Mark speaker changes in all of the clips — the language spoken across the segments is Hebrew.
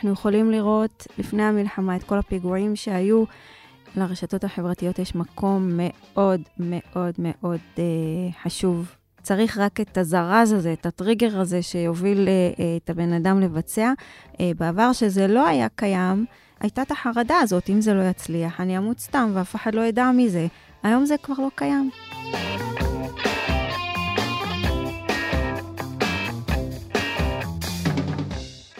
Speaker 1: אנחנו יכולים לראות לפני המלחמה את כל הפיגועים שהיו. לרשתות החברתיות יש מקום מאוד מאוד מאוד אה, חשוב. צריך רק את הזרז הזה, את הטריגר הזה שיוביל אה, אה, את הבן אדם לבצע. אה, בעבר, שזה לא היה קיים, הייתה את החרדה הזאת, אם זה לא יצליח, אני אמות סתם ואף אחד לא ידע מזה. היום זה כבר לא קיים.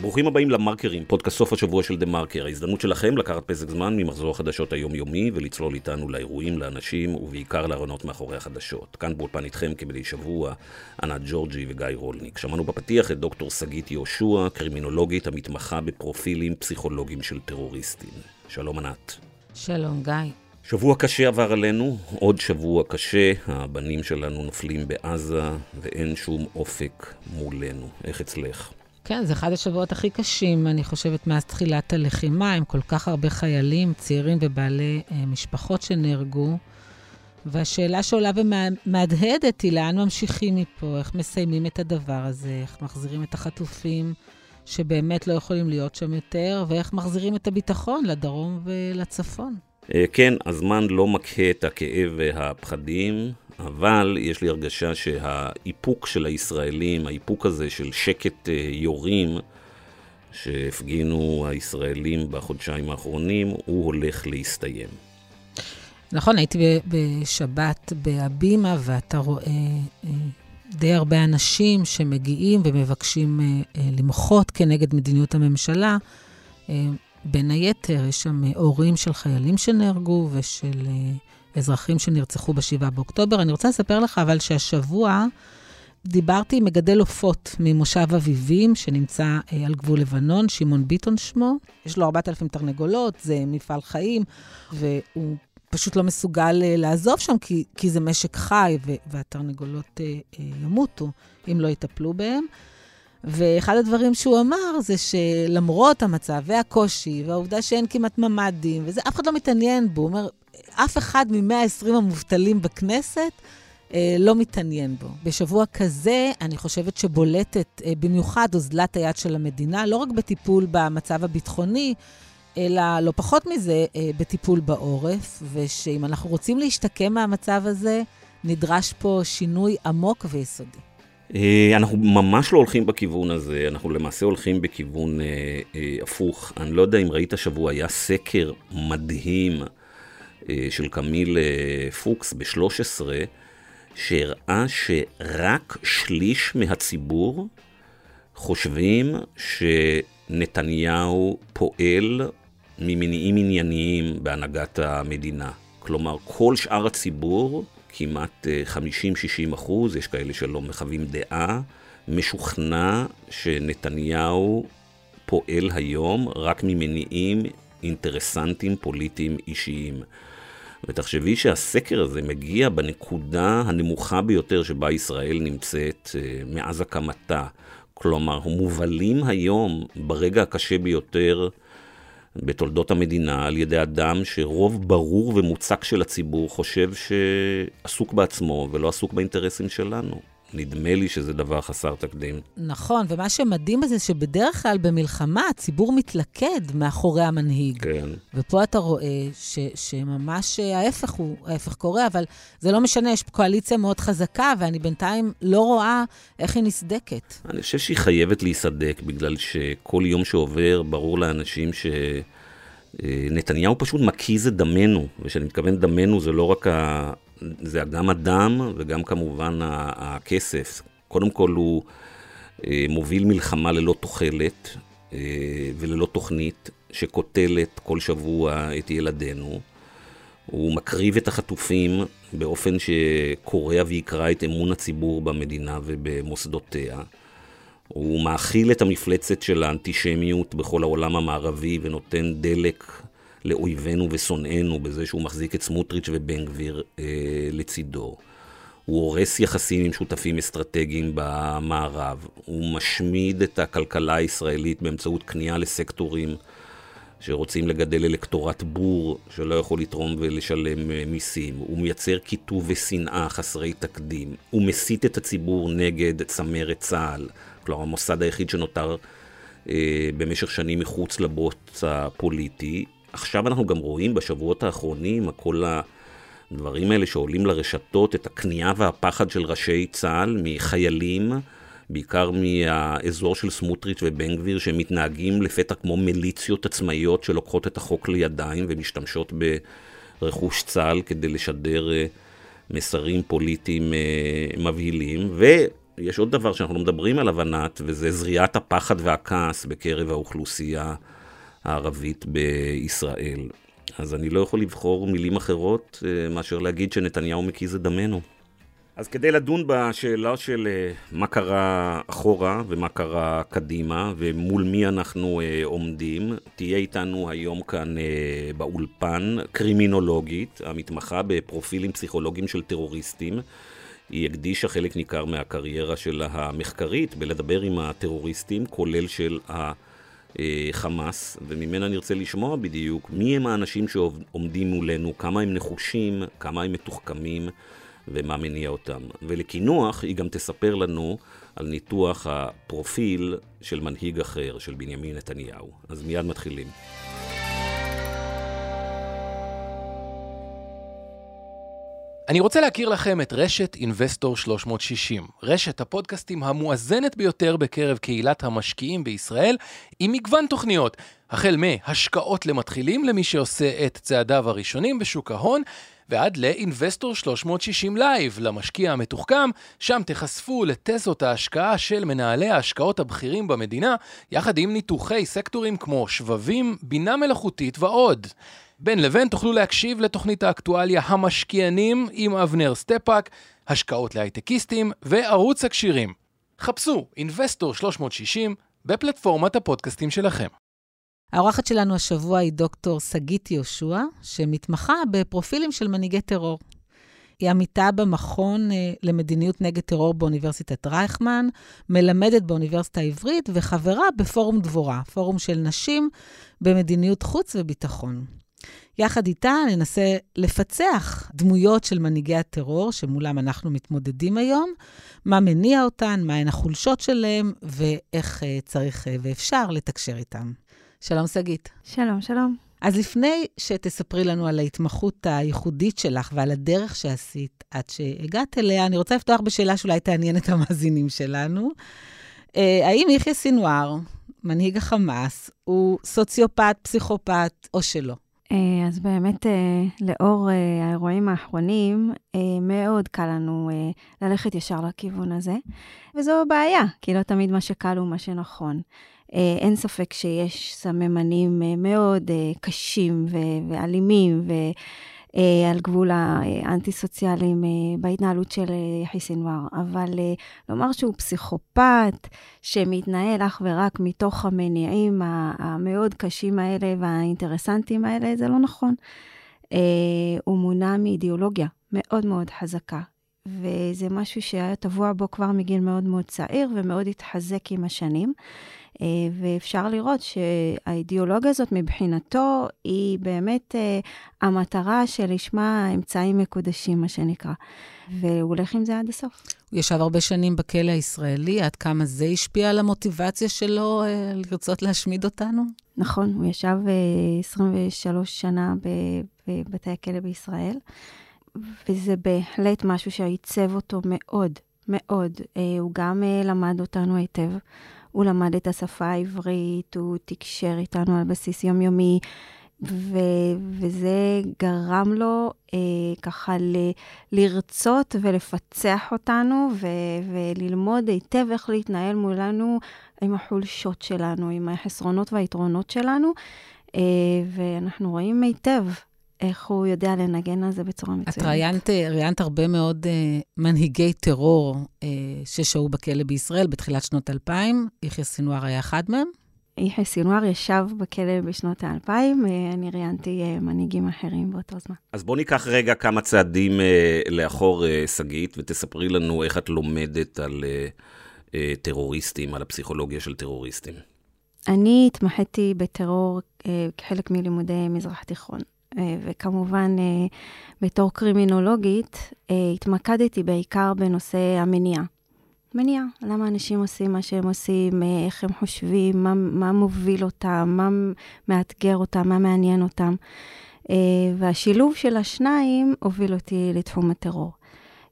Speaker 2: ברוכים הבאים למרקרים, פודקאסט סוף השבוע של דה מרקר. ההזדמנות שלכם לקחת פסק זמן ממחזור החדשות היומיומי ולצלול איתנו לאירועים, לאנשים ובעיקר לארונות מאחורי החדשות. כאן באולפן איתכם כמדי שבוע, ענת ג'ורג'י וגיא רולניק. שמענו בפתיח את דוקטור שגית יהושע, קרימינולוגית המתמחה בפרופילים פסיכולוגיים של טרוריסטים. שלום ענת.
Speaker 3: שלום גיא.
Speaker 2: שבוע קשה עבר עלינו, עוד שבוע קשה, הבנים שלנו נופלים בעזה ואין שום אופק מולנו. איך אצלך?
Speaker 3: כן, זה אחד השבועות הכי קשים, אני חושבת, מאז תחילת הלחימה, עם כל כך הרבה חיילים, צעירים ובעלי אה, משפחות שנהרגו. והשאלה שעולה ומהדהדת היא לאן ממשיכים מפה, איך מסיימים את הדבר הזה, איך מחזירים את החטופים שבאמת לא יכולים להיות שם יותר, ואיך מחזירים את הביטחון לדרום ולצפון.
Speaker 2: אה, כן, הזמן לא מקהה את הכאב והפחדים, אבל יש לי הרגשה שהאיפוק של הישראלים, האיפוק הזה של שקט אה, יורים, שהפגינו הישראלים בחודשיים האחרונים, הוא הולך להסתיים.
Speaker 3: נכון, הייתי בשבת בהבימה, ואתה רואה אה, די הרבה אנשים שמגיעים ומבקשים למחות כנגד מדיניות הממשלה. בין היתר, יש שם הורים של חיילים שנהרגו ושל אזרחים שנרצחו ב-7 באוקטובר. אני רוצה לספר לך אבל שהשבוע דיברתי עם מגדל עופות ממושב אביבים, שנמצא אה, על גבול לבנון, שמעון ביטון שמו. יש לו 4,000 תרנגולות, זה מפעל חיים, והוא פשוט לא מסוגל אה, לעזוב שם, כי, כי זה משק חי, והתרנגולות אה, ימותו אם לא יטפלו בהם. ואחד הדברים שהוא אמר זה שלמרות המצב והקושי והעובדה שאין כמעט ממ"דים, וזה, אף אחד לא מתעניין בו. הוא אומר, אף אחד מ-120 המובטלים בכנסת אה, לא מתעניין בו. בשבוע כזה, אני חושבת שבולטת אה, במיוחד אוזלת היד של המדינה, לא רק בטיפול במצב הביטחוני, אלא לא פחות מזה, אה, בטיפול בעורף, ושאם אנחנו רוצים להשתקם מהמצב הזה, נדרש פה שינוי עמוק ויסודי.
Speaker 2: אה, אנחנו ממש לא הולכים בכיוון הזה, אנחנו למעשה הולכים בכיוון אה, אה, הפוך. אני לא יודע אם ראית השבוע, היה סקר מדהים של קמיל אה, פוקס ב-13, שהראה שרק שליש מהציבור חושבים שנתניהו פועל ממניעים ענייניים בהנהגת המדינה. כלומר, כל שאר הציבור, כמעט 50-60 אה, אחוז, יש כאלה שלא מחווים דעה, משוכנע שנתניהו פועל היום רק ממניעים אינטרסנטיים פוליטיים אישיים. ותחשבי שהסקר הזה מגיע בנקודה הנמוכה ביותר שבה ישראל נמצאת אה, מאז הקמתה. כלומר, מובלים היום, ברגע הקשה ביותר בתולדות המדינה, על ידי אדם שרוב ברור ומוצק של הציבור חושב שעסוק בעצמו ולא עסוק באינטרסים שלנו. נדמה לי שזה דבר חסר תקדים.
Speaker 3: נכון, ומה שמדהים בזה שבדרך כלל במלחמה הציבור מתלכד מאחורי המנהיג.
Speaker 2: כן.
Speaker 3: ופה אתה רואה ש, שממש ההפך הוא, ההפך קורה, אבל זה לא משנה, יש קואליציה מאוד חזקה, ואני בינתיים לא רואה איך היא נסדקת.
Speaker 2: אני חושב שהיא חייבת להיסדק, בגלל שכל יום שעובר ברור לאנשים ש... נתניהו פשוט מקיז את דמנו, וכשאני מתכוון דמנו זה לא רק. זה גם הדם וגם כמובן הכסף. קודם כל הוא אה, מוביל מלחמה ללא תוחלת אה, וללא תוכנית שקוטלת כל שבוע את ילדינו. הוא מקריב את החטופים באופן שקורע ויקרע את אמון הציבור במדינה ובמוסדותיה. הוא מאכיל את המפלצת של האנטישמיות בכל העולם המערבי ונותן דלק לאויבינו ושונאינו בזה שהוא מחזיק את סמוטריץ' ובן גביר אה, לצידו. הוא הורס יחסים עם שותפים אסטרטגיים במערב. הוא משמיד את הכלכלה הישראלית באמצעות כניעה לסקטורים שרוצים לגדל אלקטורט בור שלא יכול לתרום ולשלם אה, מיסים. הוא מייצר קיטוב ושנאה חסרי תקדים. הוא מסית את הציבור נגד צמרת צה"ל. כלומר, המוסד היחיד שנותר אה, במשך שנים מחוץ לבוץ הפוליטי. עכשיו אנחנו גם רואים בשבועות האחרונים, כל הדברים האלה שעולים לרשתות, את הכניעה והפחד של ראשי צה"ל מחיילים, בעיקר מהאזור של סמוטריץ' ובן גביר, שמתנהגים לפתע כמו מיליציות עצמאיות שלוקחות את החוק לידיים ומשתמשות ברכוש צה"ל כדי לשדר אה, מסרים פוליטיים אה, מבהילים. ויש עוד דבר שאנחנו לא מדברים עליו, ענת, וזה זריעת הפחד והכעס בקרב האוכלוסייה הערבית בישראל. אז אני לא יכול לבחור מילים אחרות אה, מאשר להגיד שנתניהו מקיז את דמנו. אז כדי לדון בשאלה של אה, מה קרה אחורה ומה קרה קדימה ומול מי אנחנו אה, עומדים, תהיה איתנו היום כאן באולפן קרימינולוגית המתמחה בפרופילים פסיכולוגיים של טרוריסטים. היא הקדישה חלק ניכר מהקריירה שלה המחקרית בלדבר עם הטרוריסטים, כולל של ה... אה, חמאס, וממנה נרצה לשמוע בדיוק מי הם האנשים שעומדים מולנו, כמה הם נחושים, כמה הם מתוחכמים ומה מניע אותם. ולקינוח היא גם תספר לנו על ניתוח הפרופיל של מנהיג אחר, של בנימין נתניהו. אז מיד מתחילים.
Speaker 4: אני רוצה להכיר לכם את רשת אינבסטור 360, רשת הפודקאסטים המואזנת ביותר בקרב קהילת המשקיעים בישראל, עם מגוון תוכניות, החל מהשקעות למתחילים למי שעושה את צעדיו הראשונים בשוק ההון, ועד לאינבסטור 360 live, למשקיע המתוחכם, שם תיחשפו לתזות ההשקעה של מנהלי ההשקעות הבכירים במדינה, יחד עם ניתוחי סקטורים כמו שבבים, בינה מלאכותית ועוד. בין לבין תוכלו להקשיב לתוכנית האקטואליה המשקיענים עם אבנר סטפאק, השקעות להייטקיסטים וערוץ הקשירים. חפשו אינבסטור 360 בפלטפורמת הפודקאסטים שלכם.
Speaker 3: האורחת שלנו השבוע היא דוקטור שגית יהושע, שמתמחה בפרופילים של מנהיגי טרור. היא עמיתה במכון אה, למדיניות נגד טרור באוניברסיטת רייכמן, מלמדת באוניברסיטה העברית וחברה בפורום דבורה, פורום של נשים במדיניות חוץ וביטחון. יחד איתה ננסה לפצח דמויות של מנהיגי הטרור שמולם אנחנו מתמודדים היום, מה מניע אותן, מהן החולשות שלהם, ואיך uh, צריך uh, ואפשר לתקשר איתם. שלום, שגית.
Speaker 1: שלום, שלום.
Speaker 3: אז לפני שתספרי לנו על ההתמחות הייחודית שלך ועל הדרך שעשית עד שהגעת אליה, אני רוצה לפתוח בשאלה שאולי תעניין את המאזינים שלנו. Uh, האם יחיא סינואר, מנהיג החמאס, הוא סוציופט, פסיכופת או שלא?
Speaker 1: אה, אז באמת, אה, לאור אה, האירועים האחרונים, מאוד קל לנו ללכת ישר לכיוון הזה, וזו בעיה, כי לא תמיד מה שקל הוא מה שנכון. אין ספק שיש סממנים מאוד קשים ואלימים, אה, על גבול האנטי-סוציאליים אה, בהתנהלות של אה, יחיא סנוואר, אבל לומר שהוא פסיכופת שמתנהל אך ורק מתוך המניעים המאוד קשים האלה והאינטרסנטיים האלה, זה לא נכון. הוא מונע מאידיאולוגיה מאוד מאוד חזקה, וזה משהו שהיה טבוע בו כבר מגיל מאוד מאוד צעיר ומאוד התחזק עם השנים. אה, ואפשר לראות שהאידיאולוגיה הזאת מבחינתו היא באמת אה, המטרה שלשמה האמצעים מקודשים, מה שנקרא. והוא הולך עם זה עד הסוף.
Speaker 3: הוא ישב הרבה שנים בכלא הישראלי, עד כמה זה השפיע על המוטיבציה שלו אה, לרצות להשמיד אותנו?
Speaker 1: נכון, הוא ישב 23 שנה בבתי הכלא בישראל, וזה בהחלט משהו שעיצב אותו מאוד, מאוד. הוא גם למד אותנו היטב. הוא למד את השפה העברית, הוא תקשר איתנו על בסיס יומיומי, ו- וזה גרם לו אה, ככה ל- לרצות ולפצח אותנו ו- וללמוד היטב איך להתנהל מולנו עם החולשות שלנו, עם החסרונות והיתרונות שלנו, אה, ואנחנו רואים היטב איך הוא יודע לנגן על זה בצורה מצוינת.
Speaker 3: את ראיינת, ראיינת הרבה מאוד uh, מנהיגי טרור uh, ששהו בכלא בישראל בתחילת שנות 2000. יחיא סינואר היה אחד מהם?
Speaker 1: יחיא סינואר ישב בכלא בשנות האלפיים, uh, אני ראיינתי uh, מנהיגים אחרים באותו זמן.
Speaker 2: אז בואו ניקח רגע כמה צעדים uh, לאחור, שגית, uh, ותספרי לנו איך את לומדת על uh, uh, טרוריסטים, על הפסיכולוגיה של טרוריסטים.
Speaker 1: אני התמחיתי בטרור uh, כחלק מלימודי מזרח תיכון. אה, וכמובן, אה, בתור קרימינולוגית, אה, התמקדתי בעיקר בנושא המניעה. מניע. למה אנשים עושים מה שהם עושים, איך הם חושבים, מה, מה מוביל אותם, מה מאתגר אותם, מה מעניין אותם. והשילוב של השניים הוביל אותי לתחום הטרור.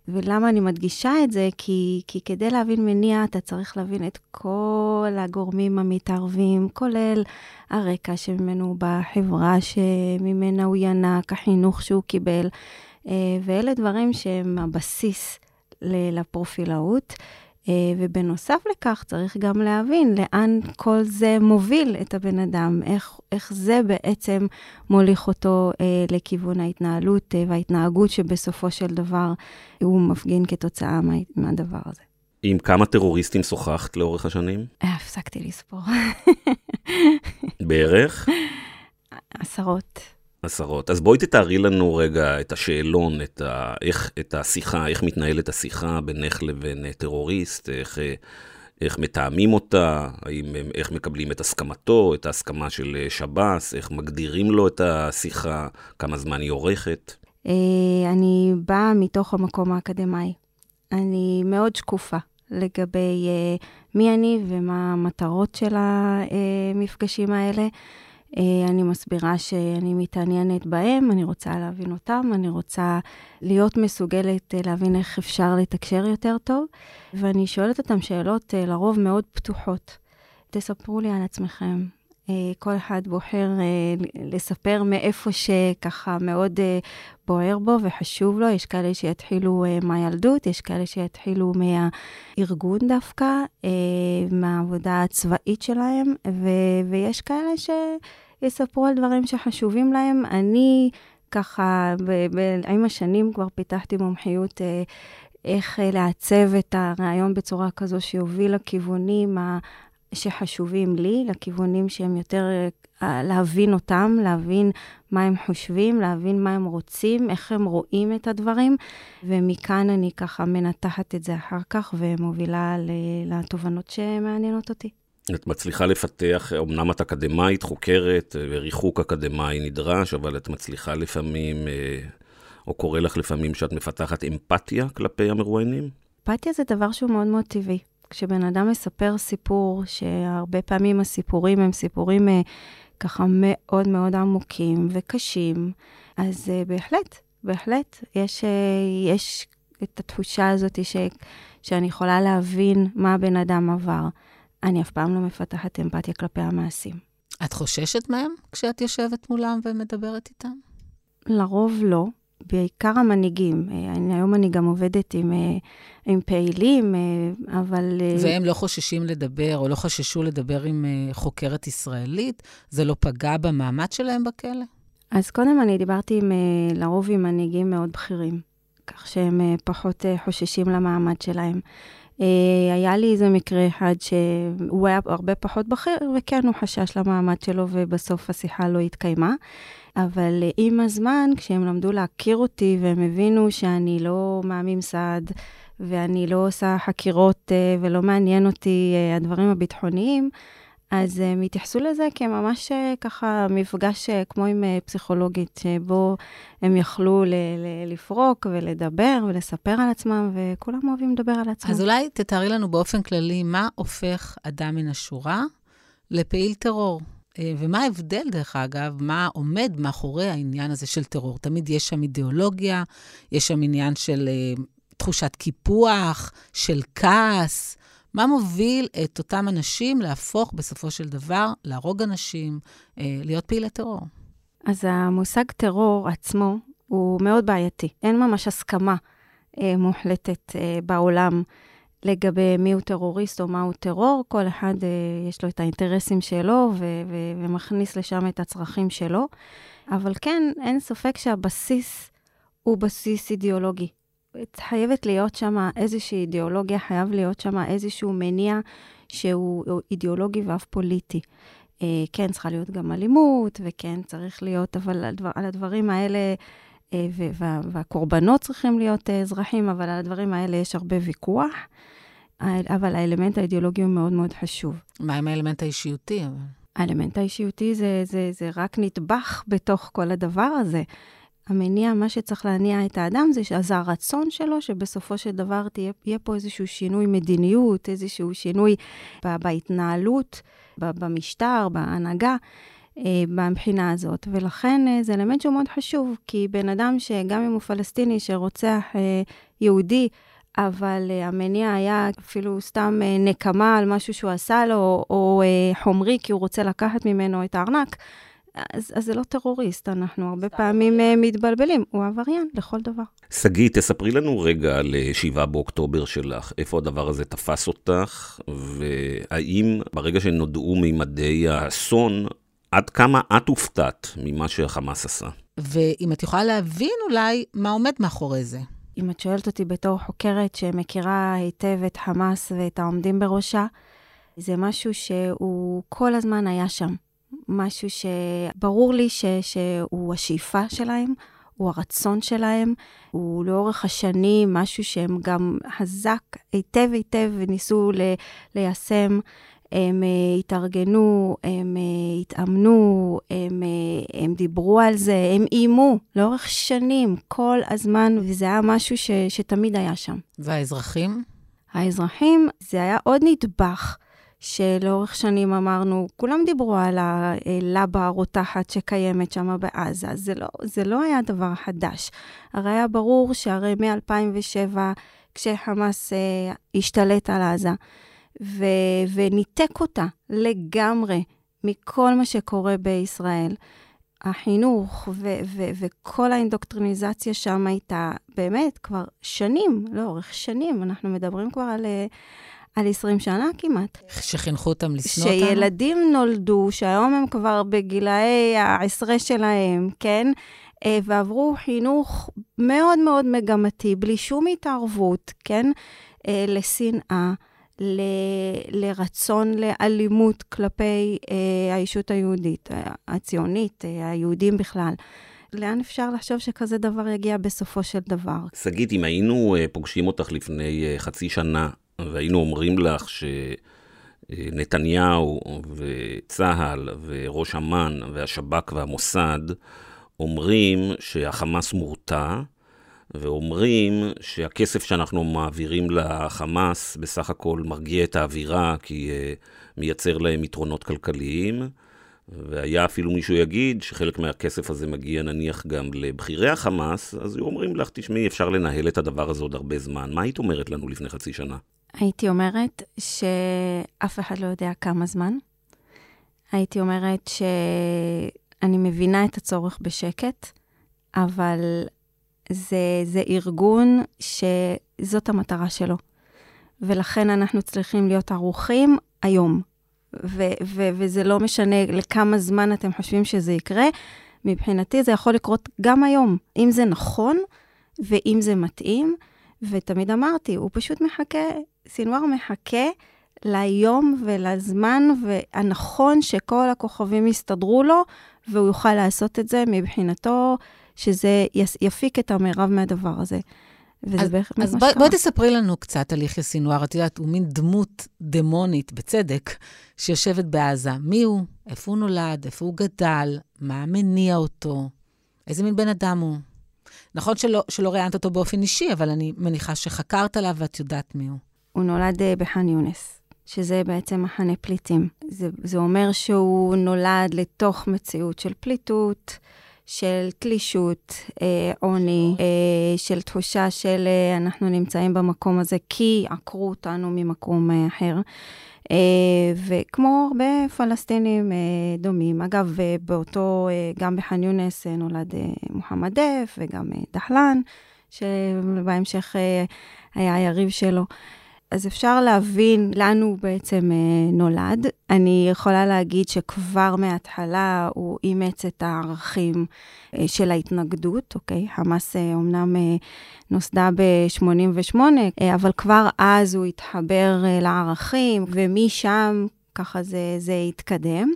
Speaker 1: ולמה אני מדגישה את זה? כי, כי כדי להבין מניע, אתה צריך להבין את כל הגורמים המתערבים, כולל הרקע שממנו בחברה שממנה הוא ינק, החינוך שהוא קיבל, אה, ואלה דברים שהם הבסיס לפרופילאות. אה, ובנוסף לכך, צריך גם להבין לאן כל זה מוביל את הבן אדם, איך, איך זה בעצם מוליך אותו אה, לכיוון ההתנהלות אה, וההתנהגות שבסופו של דבר הוא מפגין כתוצאה מה, מהדבר הזה.
Speaker 2: עם כמה טרוריסטים שוחחת לאורך השנים?
Speaker 1: אה, הפסקתי לספור.
Speaker 2: בערך?
Speaker 1: עשרות.
Speaker 2: עשרות. אז בואי תתארי לנו רגע את השאלון, את, ה, איך, את השיחה, איך מתנהלת השיחה בינך לבין טרוריסט, איך, איך מתאמים אותה, האם, איך מקבלים את הסכמתו, את ההסכמה של שב"ס, איך מגדירים לו את השיחה, כמה זמן היא עורכת.
Speaker 1: אה, אני באה מתוך המקום האקדמאי. אני מאוד שקופה לגבי אה, מי אני ומה המטרות של המפגשים האלה. אה, אני מסבירה שאני מתעניינת בהם, אני רוצה להבין אותם, אני רוצה להיות מסוגלת אה, להבין איך אפשר לתקשר יותר טוב, ואני שואלת אותם שאלות אה, לרוב מאוד פתוחות. תספרו לי על עצמכם. כל אחד בוחר לספר מאיפה שככה מאוד בוער בו וחשוב לו. יש כאלה שיתחילו מהילדות, יש כאלה שיתחילו מהארגון דווקא, מהעבודה הצבאית שלהם, ו- ויש כאלה שיספרו על דברים שחשובים להם. אני ככה, ב- ב- עם השנים כבר פיתחתי מומחיות אה, איך אה, לעצב את הרעיון בצורה כזו שיוביל לכיוונים שחשובים לי, לכיוונים שהם יותר אה, להבין אותם, להבין מה הם חושבים, להבין מה הם רוצים, איך הם רואים את הדברים, ומכאן אני ככה מנתחת את זה אחר כך ומובילה לתובנות שמעניינות אותי.
Speaker 2: את מצליחה לפתח, אמנם את אקדמאית, חוקרת, וריחוק אקדמאי נדרש, אבל את מצליחה לפעמים, אה, או קורה לך לפעמים שאת מפתחת אמפתיה כלפי המרואיינים?
Speaker 1: אמפתיה זה דבר שהוא מאוד מאוד טבעי. כשבן אדם מספר סיפור, שהרבה פעמים הסיפורים הם סיפורים אה, ככה מאוד מאוד עמוקים וקשים, אז אה, בהחלט, בהחלט, יש, אה, יש את התחושה הזאת ש, שאני יכולה להבין מה הבן אדם עבר. אני אף פעם לא מפתחת אמפתיה כלפי המעשים.
Speaker 3: את חוששת מהם כשאת יושבת מולם ומדברת איתם?
Speaker 1: לרוב לא. בעיקר המנהיגים. אני, היום אני גם עובדת עם, אה, עם פעילים, אה, אבל...
Speaker 3: אה, והם לא חוששים לדבר, או לא חששו לדבר עם חוקרת ישראלית? זה לא פגע במעמד שלהם בכלא?
Speaker 1: אז קודם אני דיברתי עם, לרוב עם מנהיגים מאוד בכירים, כך שהם פחות חוששים למעמד שלהם. היה לי איזה מקרה אחד שהוא היה הרבה פחות בכיר, וכן, הוא חשש למעמד שלו, ובסוף השיחה לא התקיימה. אבל עם הזמן, כשהם למדו להכיר אותי והם הבינו שאני לא מהממסד ואני לא עושה חקירות אה, ולא מעניין אותי אה, הדברים הביטחוניים, אז הם התייחסו לזה כממש אה, ככה מפגש כמו עם פסיכולוגית, שבו הם יכלו ל- ל- לפרוק ולדבר ולספר על עצמם, וכולם אוהבים לדבר על עצמם.
Speaker 3: אז אולי תתארי לנו באופן כללי, מה הופך אדם מן השורה לפעיל טרור? אה, ומה ההבדל, דרך אגב, מה עומד מאחורי העניין הזה של טרור? תמיד יש שם אידיאולוגיה, יש שם עניין של תחושת קיפוח, של כעס. מה מוביל את אותם אנשים להפוך בסופו של דבר, להרוג אנשים, uh, להיות פעילי טרור?
Speaker 1: אז המושג טרור עצמו הוא מאוד בעייתי. אין ממש הסכמה uh, מוחלטת uh, בעולם לגבי מי הוא טרוריסט או מהו טרור, כל אחד uh, יש לו את האינטרסים שלו ו- ו- ומכניס לשם את הצרכים שלו. אבל כן, אין ספק שהבסיס הוא בסיס אידיאולוגי. חייבת להיות שם איזושהי אידיאולוגיה, חייב להיות שם איזשהו מניע שהוא אידיאולוגי ואף פוליטי. Uh, כן, צריכה להיות גם אלימות, וכן, צריך להיות, אבל על, דבר, על הדברים האלה, uh, וה, והקורבנות צריכים להיות uh, אזרחים, אבל על הדברים האלה יש הרבה ויכוח. אבל האלמנט האידיאולוגי הוא מאוד מאוד חשוב.
Speaker 3: מה עם האלמנט האישיותי?
Speaker 1: האלמנט האישיותי זה, זה, זה רק נדבך בתוך כל הדבר הזה. המניע, מה שצריך להניע את האדם זה, זה הרצון שלו, שבסופו של דבר תהיה, יהיה פה איזשהו שינוי מדיניות, איזשהו שינוי בהתנהלות, במשטר, בהנהגה. מבחינה הזאת, ולכן זה אלמנט שהוא מאוד חשוב, כי בן אדם שגם אם הוא פלסטיני שרוצח יהודי, אבל המניע היה אפילו סתם נקמה על משהו שהוא עשה לו, או, חומרי כי הוא רוצה לקחת ממנו את הארנק, אז, אז זה לא טרוריסט, אנחנו הרבה פעמים uh, מתבלבלים, הוא עבריין לכל דבר.
Speaker 2: שגיא, תספרי לנו רגע על 7 באוקטובר שלך, איפה הדבר הזה תפס אותך, והאם ברגע שנודעו מימדי האסון, עד כמה את הופתעת ממה שהחמאס עשה?
Speaker 3: ואם את יכולה להבין אולי מה עומד מאחורי זה.
Speaker 1: אם את שואלת אותי בתור חוקרת שמכירה היטב את חמאס ואת העומדים בראשה, זה משהו שהוא כל הזמן היה שם. משהו שברור לי ש, שהוא השאיפה שלהם, הוא הרצון שלהם, הוא לאורך השנים משהו שהם גם חזק היטב היטב וניסו ל, ליישם. הם uh, התארגנו, הם uh, התאמנו, הם, uh, הם דיברו על זה, הם איימו לאורך שנים, כל הזמן, וזה היה משהו ש, שתמיד היה שם.
Speaker 3: והאזרחים?
Speaker 1: האזרחים, זה היה עוד נדבך. שלאורך שנים אמרנו, כולם דיברו על הלבה הרותחת שקיימת שם בעזה, זה לא, זה לא היה דבר חדש. הרי היה ברור שהרי מ-2007, כשחמאס אה, השתלט על עזה, ו- וניתק אותה לגמרי מכל מה שקורה בישראל. החינוך ו- ו- וכל האינדוקטריניזציה שם הייתה באמת כבר שנים, לאורך שנים, אנחנו מדברים כבר על, על 20 שנה כמעט.
Speaker 3: שחינכו אותם לשנוא אותנו?
Speaker 1: שילדים נולדו, שהיום הם כבר בגילאי העשרה שלהם, כן? אה, ועברו חינוך מאוד מאוד מגמתי, בלי שום התערבות, כן? אה, לשנאה. ל, לרצון לאלימות כלפי אה, הישות היהודית, הציונית, היהודים בכלל. לאן אפשר לחשוב שכזה דבר יגיע בסופו של דבר?
Speaker 2: שגית, אם היינו פוגשים אותך לפני חצי שנה, והיינו אומרים לך שנתניהו וצה"ל וראש אמ"ן והשב"כ והמוסד אומרים שהחמאס מורתע, ואומרים שהכסף שאנחנו מעבירים לחמאס בסך הכל מרגיע את האווירה, כי uh, מייצר להם יתרונות כלכליים. והיה אפילו מישהו יגיד שחלק מהכסף הזה מגיע נניח גם לבכירי החמאס, אז היו אומרים לך, תשמעי, אפשר לנהל את הדבר הזה עוד הרבה זמן. מה היית אומרת לנו לפני חצי שנה?
Speaker 1: הייתי אומרת שאף אחד לא יודע כמה זמן. הייתי אומרת שאני מבינה את הצורך בשקט, אבל זה, זה ארגון שזאת המטרה שלו. ולכן אנחנו צריכים להיות ערוכים היום. ו- ו- וזה לא משנה לכמה זמן אתם חושבים שזה יקרה, מבחינתי זה יכול לקרות גם היום, אם זה נכון ואם זה מתאים. ותמיד אמרתי, הוא פשוט מחכה, סינואר מחכה ליום ולזמן הנכון שכל הכוכבים יסתדרו לו, והוא יוכל לעשות את זה מבחינתו. שזה יפיק את המרב מהדבר הזה.
Speaker 3: וזה אז, בערך. אז בואי תספרי לנו קצת על יחיא סינואר. את יודעת, הוא מין דמות דמונית, בצדק, שיושבת בעזה. מי הוא? איפה הוא נולד? איפה הוא גדל? מה מניע אותו? איזה מין בן אדם הוא? נכון שלא, שלא ראיינת אותו באופן אישי, אבל אני מניחה שחקרת עליו ואת יודעת מי הוא.
Speaker 1: הוא נולד uh, בח'אן יונס, שזה בעצם מחנה פליטים. זה, זה אומר שהוא נולד לתוך מציאות של פליטות. של תלישות, אה, עוני, אה, של תחושה של אה, אנחנו נמצאים במקום הזה כי עקרו אותנו ממקום אה, אחר. אה, וכמו הרבה פלסטינים אה, דומים, אגב, אה, באותו, אה, גם בח'אן יונס אה, נולד אה, מוחמד דף וגם אה, דחלן, שבהמשך אה, היה היריב שלו. אז אפשר להבין לאן הוא בעצם אה, נולד. אני יכולה להגיד שכבר מההתחלה הוא אימץ את הערכים אה, של ההתנגדות, אוקיי? אה, אומנם אה, נוסדה ב-88, אה, אבל כבר אז הוא התחבר לערכים, ומשם ככה זה, זה התקדם.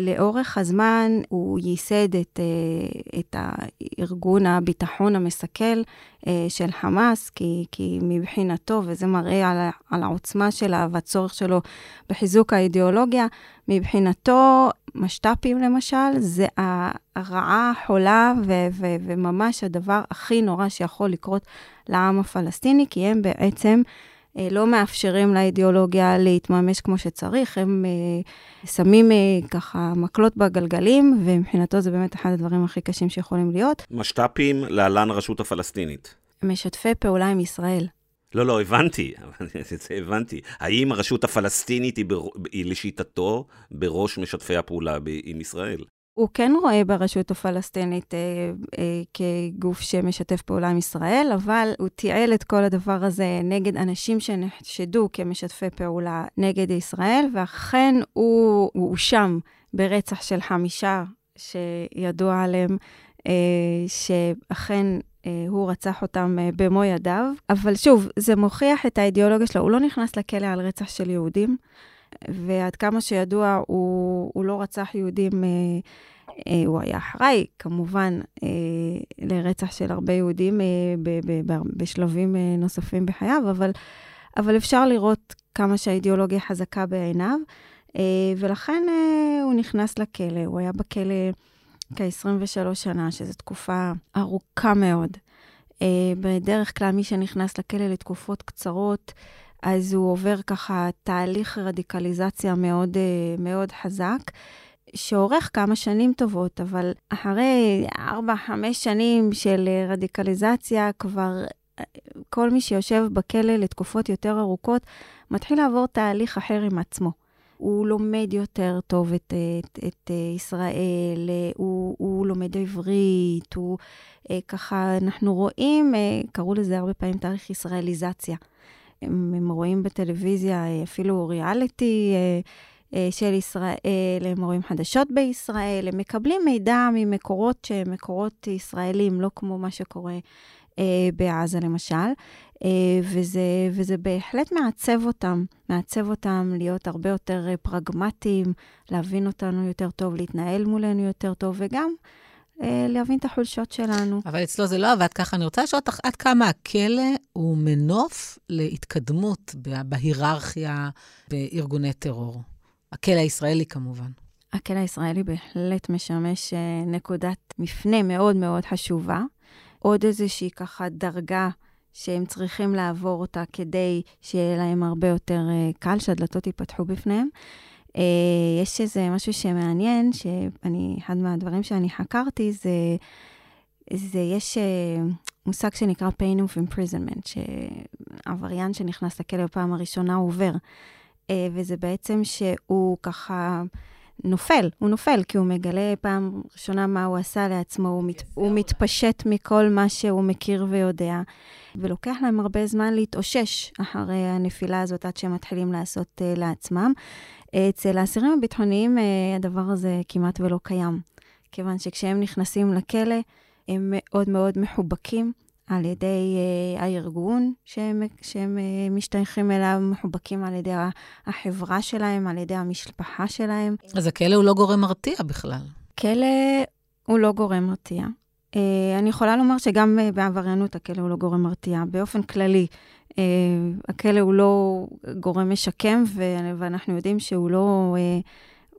Speaker 1: לאורך הזמן הוא ייסד את, אה, את הארגון הביטחון המסכל אה, של חמאס, כי, כי מבחינתו, וזה מראה על, על העוצמה שלה והצורך שלו בחיזוק האידיאולוגיה, מבחינתו, משת"פים למשל, זה הרעה החולה ו- ו- וממש הדבר הכי נורא שיכול לקרות לעם הפלסטיני, כי הם בעצם... אה, לא מאפשרים לאידיאולוגיה להתממש כמו שצריך, הם uh, שמים uh, ככה מקלות בגלגלים, ומבחינתו זה באמת אחד הדברים הכי קשים שיכולים להיות.
Speaker 2: משת"פים להלן הרשות הפלסטינית.
Speaker 1: משתפי פעולה עם ישראל.
Speaker 2: לא, לא, הבנתי, הבנתי. האם הרשות הפלסטינית היא, בר... היא לשיטתו בראש משתפי הפעולה ב... עם ישראל?
Speaker 1: הוא כן רואה ברשות הפלסטינית אה, אה, כגוף שמשתף פעולה עם ישראל, אבל הוא תיעל את כל הדבר הזה נגד אנשים שנחשדו כמשתפי פעולה נגד ישראל, ואכן הוא הואשם ברצח של חמישה שידוע עליהם, אה, שאכן אה, הוא רצח אותם אה, במו ידיו. אבל שוב, זה מוכיח את האידיאולוגיה שלו. הוא לא נכנס לכלא על רצח של יהודים. ועד כמה שידוע, הוא, הוא לא רצח יהודים, אה, אה, הוא היה אחראי, כמובן, אה, לרצח של הרבה יהודים אה, ב, ב, ב, בשלבים אה, נוספים בחייו, אבל, אבל אפשר לראות כמה שהאידיאולוגיה חזקה בעיניו, אה, ולכן אה, הוא נכנס לכלא. הוא היה בכלא כ-23 שנה, שזו תקופה ארוכה מאוד. אה, בדרך כלל, מי שנכנס לכלא לתקופות קצרות, אז הוא עובר ככה תהליך רדיקליזציה מאוד, אה, מאוד חזק. שאורך כמה שנים טובות, אבל אחרי 4-5 שנים של אה, רדיקליזציה, כבר אה, כל מי שיושב בכלא לתקופות יותר ארוכות, מתחיל לעבור תהליך אחר עם עצמו. הוא לומד יותר טוב את, את, את ישראל, הוא, הוא לומד עברית, הוא ככה, אנחנו רואים, קראו לזה הרבה פעמים תאריך ישראליזציה. הם, הם רואים בטלוויזיה אה, אפילו ריאליטי אה, אה, של ישראל, הם רואים חדשות בישראל, הם מקבלים מידע ממקורות שהם מקורות ישראלים, לא כמו מה שקורה בעזה למשל, וזה, וזה בהחלט מעצב אותם, מעצב אותם להיות הרבה יותר פרגמטיים, להבין אותנו יותר טוב, להתנהל מולנו יותר טוב, וגם להבין את החולשות שלנו.
Speaker 3: אבל אצלו זה לא עבד ככה. אני רוצה לשאול אותך עד כמה הכלא הוא מנוף להתקדמות בהיררכיה בארגוני טרור. הכלא הישראלי כמובן.
Speaker 1: הכלא הישראלי בהחלט משמש אה, נקודת מפנה מאוד מאוד חשובה. עוד איזושהי ככה דרגה שהם צריכים לעבור אותה כדי שיהיה להם הרבה יותר אה, קל, שהדלתות ייפתחו בפניהם. אה, יש איזה משהו שמעניין, שאני, אחד מהדברים שאני חקרתי זה, זה יש אה, מושג שנקרא pain of imprisonment, שעבריין שנכנס לכלא בפעם הראשונה עובר. אה, וזה בעצם שהוא ככה... נופל, הוא נופל, כי הוא מגלה פעם ראשונה מה הוא עשה לעצמו, הוא, מת, הוא מתפשט מכל מה שהוא מכיר ויודע, ולוקח להם הרבה זמן להתאושש אחרי הנפילה הזאת עד שהם מתחילים לעשות uh, לעצמם. אצל האסירים הביטחוניים uh, הדבר הזה כמעט ולא קיים, כיוון שכשהם נכנסים לכלא, הם מאוד מאוד מחובקים על ידי uh, הארגון שהם, שהם uh, משתייכים אליו, מחובקים על ידי החברה שלהם, על ידי המשפחה שלהם.
Speaker 3: אז הכלא הוא לא גורם מרתיע בכלל.
Speaker 1: כלא הוא לא גורם מרתיע. Uh, אני יכולה לומר שגם uh, בעבריינות הכלא הוא לא גורם מרתיע. באופן כללי, uh, הכלא הוא לא גורם משקם, ו- ואנחנו יודעים שהוא לא... Uh,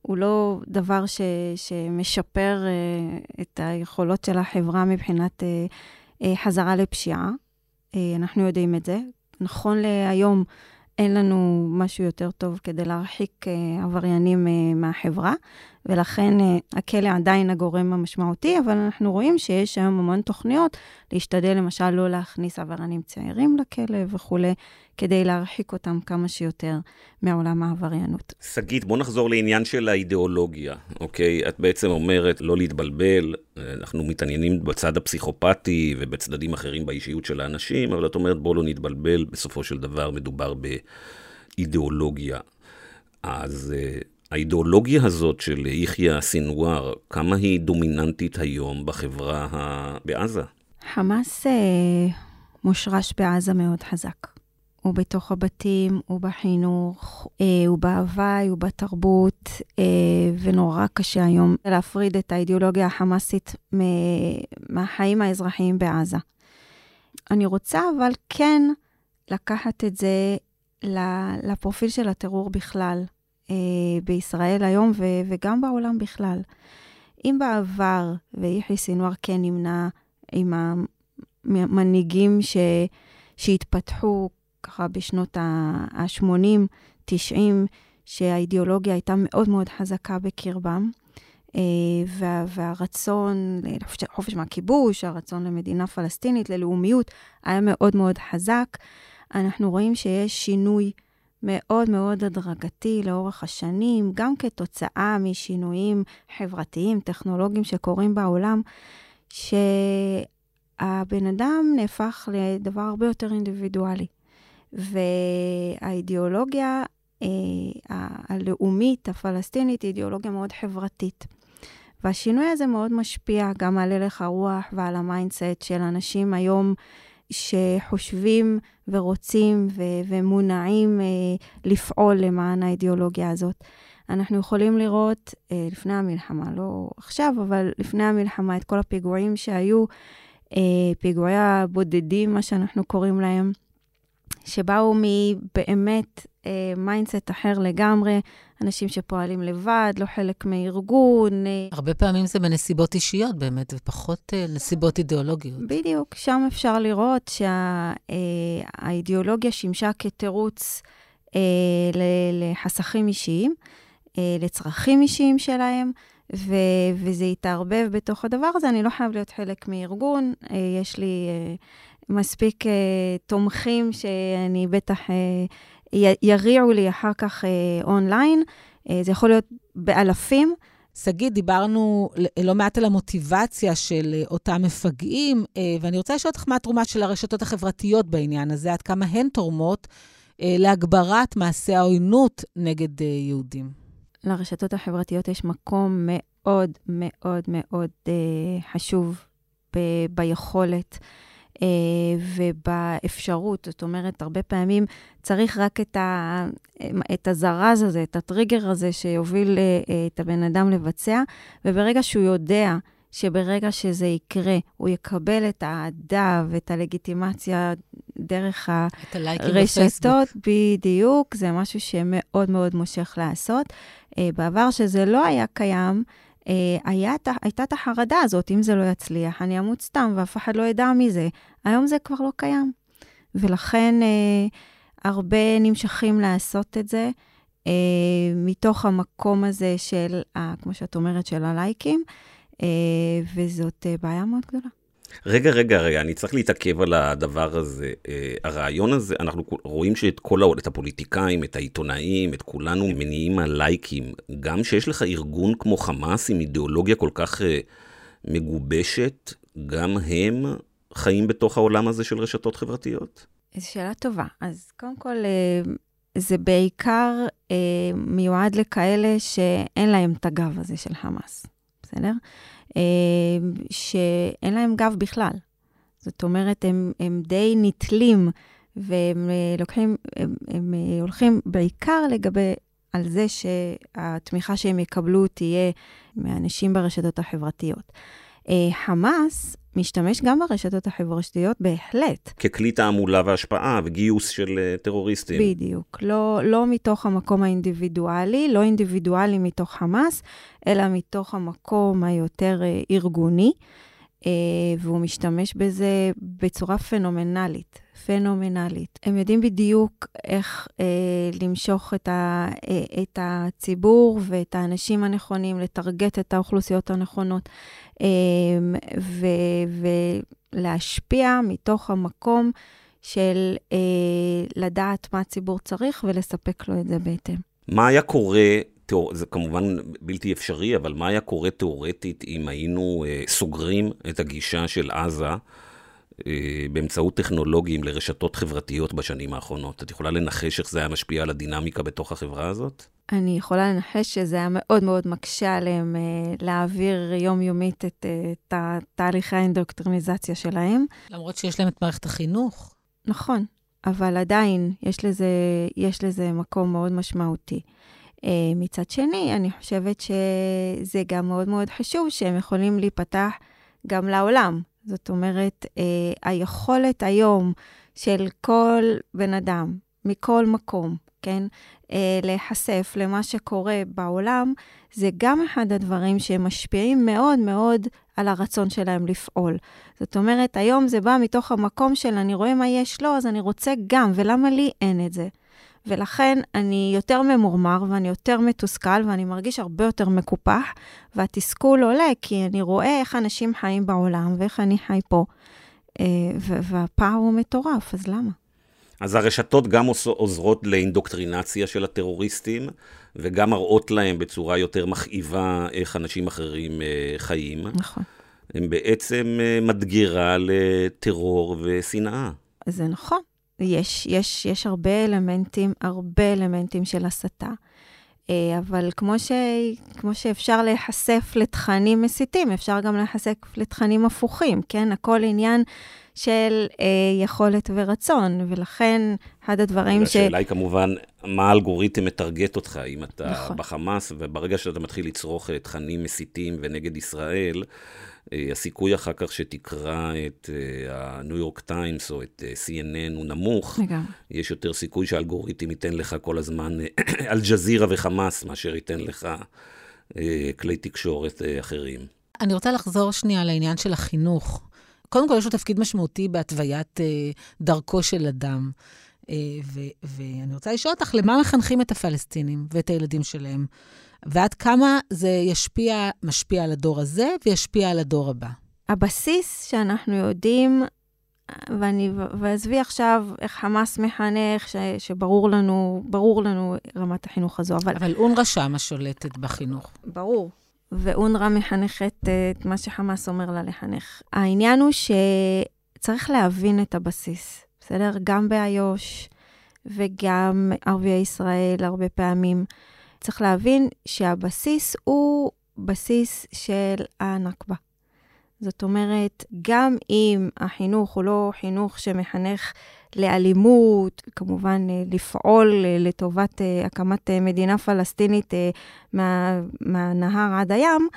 Speaker 1: הוא לא דבר ש, שמשפר uh, את היכולות של החברה מבחינת uh, אה, חזרה לפשיעה. אה, אנחנו יודעים את זה. נכון להיום אין לנו משהו יותר טוב כדי להרחיק אה, עבריינים מהחברה, ולכן הכלא עדיין הגורם המשמעותי, אבל אנחנו רואים שיש היום המון תוכניות להשתדל למשל לא להכניס עבריינים צעירים לכלא וכולי, כדי להרחיק אותם כמה שיותר מעולם העבריינות.
Speaker 2: שגית, בוא נחזור לעניין של האידיאולוגיה, אוקיי? את בעצם אומרת לא להתבלבל, אנחנו מתעניינים בצד הפסיכופתי ובצדדים אחרים באישיות של האנשים, אבל את אומרת בואו לא נתבלבל, בסופו של דבר מדובר באידיאולוגיה. אז uh, האידיאולוגיה הזאת של יחיא סינואר, כמה היא דומיננטית היום בחברה ה... בעזה?
Speaker 1: חמאס uh, מושרש בעזה מאוד חזק. הוא בתוך הבתים, הוא בחינוך, אה, הוא בהוואי, הוא בתרבות, אה, ונורא קשה היום להפריד את האידיאולוגיה החמאסית מהחיים האזרחיים בעזה. אני רוצה אבל כן לקחת את זה לפרופיל של הטרור בכלל, אה, בישראל היום וגם בעולם בכלל. אם בעבר, ויחיא סינואר כן נמנה עם המנהיגים ש- שהתפתחו ככה בשנות ה-80, 90, שהאידיאולוגיה הייתה מאוד מאוד חזקה בקרבם, אה, וה- והרצון לחופש מהכיבוש, הרצון למדינה פלסטינית, ללאומיות, היה מאוד מאוד חזק. אנחנו רואים שיש שינוי מאוד מאוד הדרגתי לאורך השנים, גם כתוצאה משינויים חברתיים, טכנולוגיים שקורים בעולם, שהבן אדם נהפך לדבר הרבה יותר אינדיבידואלי. והאידיאולוגיה אה, הלאומית, הפלסטינית, היא אידיאולוגיה מאוד חברתית. והשינוי הזה מאוד משפיע גם על הלך הרוח ועל ה mindset של אנשים היום שחושבים ורוצים ו- ומונעים אה, לפעול למען האידיאולוגיה הזאת. אנחנו יכולים לראות אה, לפני המלחמה, לא עכשיו, אבל לפני המלחמה, את כל הפיגועים שהיו, אה, פיגועי הבודדים, מה שאנחנו קוראים להם, שבאו מבאמת אה, mindset אחר לגמרי, אנשים שפועלים לבד, לא חלק מארגון. אה.
Speaker 3: הרבה פעמים זה בנסיבות אישיות באמת, ופחות אה, נסיבות אידיאולוגיות.
Speaker 1: בדיוק, שם אפשר לראות שהאידיאולוגיה אה, שימשה כתירוץ אה, לחסכים אישיים, אה, לצרכים אישיים שלהם. ו- וזה יתערבב בתוך הדבר הזה, אני לא חייב להיות חלק מארגון, אה, יש לי אה, מספיק uh, תומכים שאני בטח uh, י- יריעו לי אחר כך uh, אונליין. Uh, זה יכול להיות באלפים.
Speaker 3: שגיא, דיברנו לא מעט על המוטיבציה של אותם מפגעים, ואני רוצה לשאול אותך מה התרומה של הרשתות החברתיות בעניין הזה, עד כמה הן תורמות להגברת מעשי העוינות נגד יהודים.
Speaker 1: לרשתות החברתיות יש מקום מאוד מאוד מאוד חשוב ב- ביכולת. אה, ובאפשרות. זאת אומרת, הרבה פעמים צריך רק את, ה, את הזרז הזה, את הטריגר הזה שיוביל אה, את הבן אדם לבצע, וברגע שהוא יודע שברגע שזה יקרה, הוא יקבל את האהדה ואת הלגיטימציה דרך הרשתות, בדיוק, זה משהו שמאוד מאוד מושך לעשות. אה, בעבר שזה לא היה קיים, אה, היה, הייתה את החרדה הזאת, אם זה לא יצליח, אני אמות סתם ואף אחד לא ידע מזה. היום זה כבר לא קיים. ולכן אה, הרבה נמשכים לעשות את זה אה, מתוך המקום הזה של, אה, כמו שאת אומרת, של הלייקים, אה, וזאת אה, בעיה מאוד גדולה.
Speaker 2: רגע, רגע, רגע, אני צריך להתעכב על הדבר הזה. Uh, הרעיון הזה, אנחנו רואים שאת כל, ה... את הפוליטיקאים, את העיתונאים, את כולנו מניעים על לייקים. גם שיש לך ארגון כמו חמאס עם אידיאולוגיה כל כך uh, מגובשת, גם הם חיים בתוך העולם הזה של רשתות חברתיות?
Speaker 1: זו שאלה טובה. אז קודם כל, uh, זה בעיקר מיועד לכאלה שאין להם את הגב הזה של חמאס, בסדר? אמ, שאין להם גב בכלל. זאת אומרת, הם, הם די נתלים, והם אה, לוקחים, הם, הם אה, הולכים בעיקר לגבי, על זה שהתמיכה שהם יקבלו תהיה מאנשים ברשתות החברתיות. אה, חמאס משתמש גם ברשתות החברתיות בהחלט.
Speaker 2: ככלי תעמולה והשפעה וגיוס של uh, טרוריסטים.
Speaker 1: בדיוק. לא, לא מתוך המקום האינדיבידואלי, לא אינדיבידואלי מתוך חמאס, אלא מתוך המקום היותר uh, ארגוני, uh, והוא משתמש בזה בצורה פנומנלית. פנומנלית. הם יודעים בדיוק איך אה, למשוך את, ה, אה, את הציבור ואת האנשים הנכונים, לטרגט את האוכלוסיות הנכונות, אה, ו, ולהשפיע מתוך המקום של אה, לדעת מה הציבור צריך ולספק לו את זה בהתאם.
Speaker 2: מה היה קורה. זה כמובן בלתי אפשרי, אבל מה היה קורה תיאורטית אם היינו אה, סוגרים את הגישה של עזה באמצעות טכנולוגיים לרשתות חברתיות בשנים האחרונות. את יכולה לנחש איך זה היה משפיע על הדינמיקה בתוך החברה הזאת?
Speaker 1: אני יכולה לנחש שזה היה מאוד מאוד מקשה עליהם אה, להעביר יומיומית את, אה, את תהליכי האינדוקטריניזציה שלהם.
Speaker 3: למרות שיש להם את מערכת החינוך.
Speaker 1: נכון. אבל עדיין יש לזה, יש לזה מקום מאוד משמעותי. מצד שני, אני חושבת שזה גם מאוד מאוד חשוב שהם יכולים להיפתח גם לעולם. זאת אומרת, uh, היכולת היום של כל בן אדם, מכל מקום, כן, uh, להיחשף למה שקורה בעולם, זה גם אחד הדברים שמשפיעים מאוד מאוד על הרצון שלהם לפעול. זאת אומרת, היום זה בא מתוך המקום של אני רואה מה יש לו, אז אני רוצה גם, ולמה לי אין את זה? ולכן אני יותר ממורמר ואני יותר מתוסכל ואני מרגיש הרבה יותר מקופח, והתסכול עולה כי אני רואה איך אנשים חיים בעולם ואיך אני חי פה, אה, והפער הוא מטורף, אז למה?
Speaker 2: אז הרשתות גם עוזרות לאינדוקטרינציה של הטרוריסטים, וגם מראות להם בצורה יותר מכאיבה איך אנשים אחרים אה, חיים.
Speaker 1: נכון.
Speaker 2: הם בעצם אה, מדגירה לטרור ושנאה.
Speaker 1: זה נכון. יש, יש, יש הרבה אלמנטים, הרבה אלמנטים של הסתה. אה, אבל כמו, ש, כמו שאפשר להיחשף לתכנים מסיתים, אפשר גם להיחשף לתכנים הפוכים, כן? הכל עניין של אה, יכולת ורצון, ולכן אחד הדברים
Speaker 2: ש... השאלה היא כמובן, מה האלגוריתם מטרגט אותך, אם אתה נכון. בחמאס, וברגע שאתה מתחיל לצרוך אה, תכנים מסיתים ונגד ישראל, הסיכוי אחר כך שתקרא את הניו יורק טיימס או את CNN הוא נמוך.
Speaker 1: לגמרי.
Speaker 2: יש יותר סיכוי שהאלגוריתם ייתן לך כל הזמן אל-ג'זירה וחמאס, מאשר ייתן לך כלי תקשורת אחרים.
Speaker 3: אני רוצה לחזור שנייה לעניין של החינוך. קודם כל, יש לו תפקיד משמעותי בהתוויית אה, דרכו של אדם. אה, ו- ואני רוצה לשאול אותך, למה מחנכים את הפלסטינים ואת הילדים שלהם? ועד כמה זה ישפיע, משפיע על הדור הזה וישפיע על הדור הבא?
Speaker 1: הבסיס שאנחנו יודעים, ואני, ועזבי עכשיו איך חמאס מחנך, ש, שברור לנו, ברור לנו רמת החינוך הזו, אבל...
Speaker 3: אבל אונר"א שמה שולטת בחינוך.
Speaker 1: ברור. ואונר"א מחנכת אה, את מה שחמאס אומר לה לחנך. העניין הוא שצריך להבין את הבסיס, בסדר? גם באיו"ש וגם ערביי ישראל הרבה פעמים. צריך להבין שהבסיס הוא בסיס של הנכבה. זאת אומרת, גם אם החינוך הוא לא חינוך שמחנך לאלימות, כמובן אה, לפעול אה, לטובת אה, הקמת מדינה פלסטינית מה, מהנהר עד הים,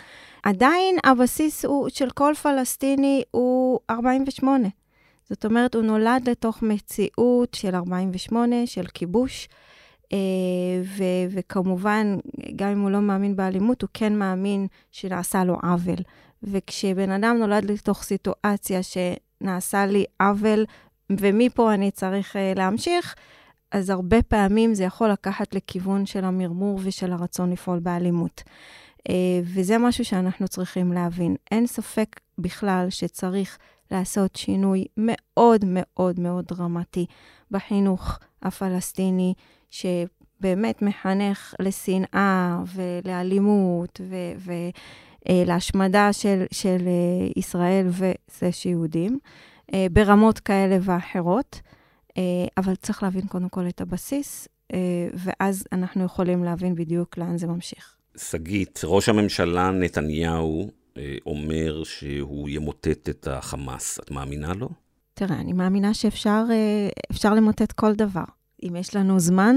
Speaker 1: עדיין הבסיס הוא, של כל פלסטיני הוא 48. זאת אומרת, הוא נולד לתוך מציאות של 48, של כיבוש, ו- וכמובן, גם אם הוא לא מאמין באלימות, הוא כן מאמין שנעשה לו עוול. וכשבן אדם נולד לתוך סיטואציה שנעשה לי עוול ומפה אני צריך uh, להמשיך, אז הרבה פעמים זה יכול לקחת לכיוון של המרמור ושל הרצון לפעול באלימות. Uh, וזה משהו שאנחנו צריכים להבין. אין ספק בכלל שצריך לעשות שינוי מאוד מאוד מאוד דרמטי בחינוך הפלסטיני, שבאמת מחנך לשנאה ולאלימות ולהשמדה uh, של, של uh, ישראל וזה שיהודים. אה, ברמות כאלה ואחרות, אה, אבל צריך להבין קודם כל את הבסיס, אה, ואז אנחנו יכולים להבין בדיוק לאן זה ממשיך.
Speaker 2: שגית, ראש הממשלה נתניהו אומר שהוא ימוטט את החמאס. את מאמינה לו?
Speaker 1: תראה, אני מאמינה שאפשר למוטט כל דבר. אם יש לנו זמן,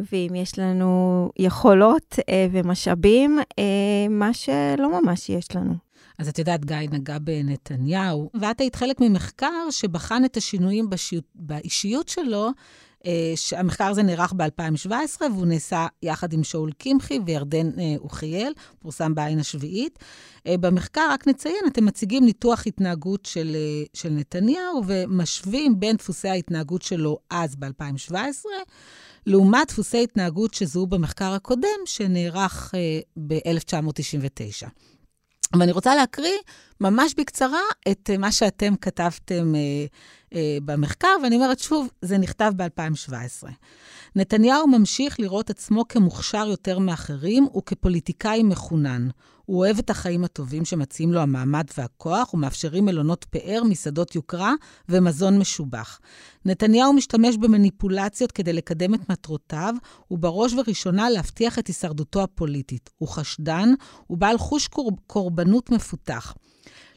Speaker 1: ואם יש לנו יכולות ומשאבים, מה שלא ממש יש לנו.
Speaker 3: אז את יודעת, גיא נגע בנתניהו, ואת היית חלק ממחקר שבחן את השינויים בשיות, באישיות שלו. אה, המחקר הזה נערך ב-2017, והוא נעשה יחד עם שאול קמחי וירדן אה, אוחיאל, פורסם בעין השביעית. אה, במחקר, רק נציין, אתם מציגים ניתוח התנהגות של, של נתניהו ומשווים בין דפוסי ההתנהגות שלו אז ב-2017, לעומת דפוסי התנהגות שזוהו במחקר הקודם, שנערך ב-1999. ואני רוצה להקריא ממש בקצרה את מה שאתם כתבתם במחקר, ואני אומרת שוב, זה נכתב ב-2017. נתניהו ממשיך לראות עצמו כמוכשר יותר מאחרים וכפוליטיקאי מחונן. הוא אוהב את החיים הטובים שמציעים לו המעמד והכוח ומאפשרים מלונות פאר, מסעדות יוקרה ומזון משובח. נתניהו משתמש במניפולציות כדי לקדם את מטרותיו, ובראש ובראשונה להבטיח את הישרדותו הפוליטית. הוא חשדן, הוא בעל חוש קורבנות מפותח.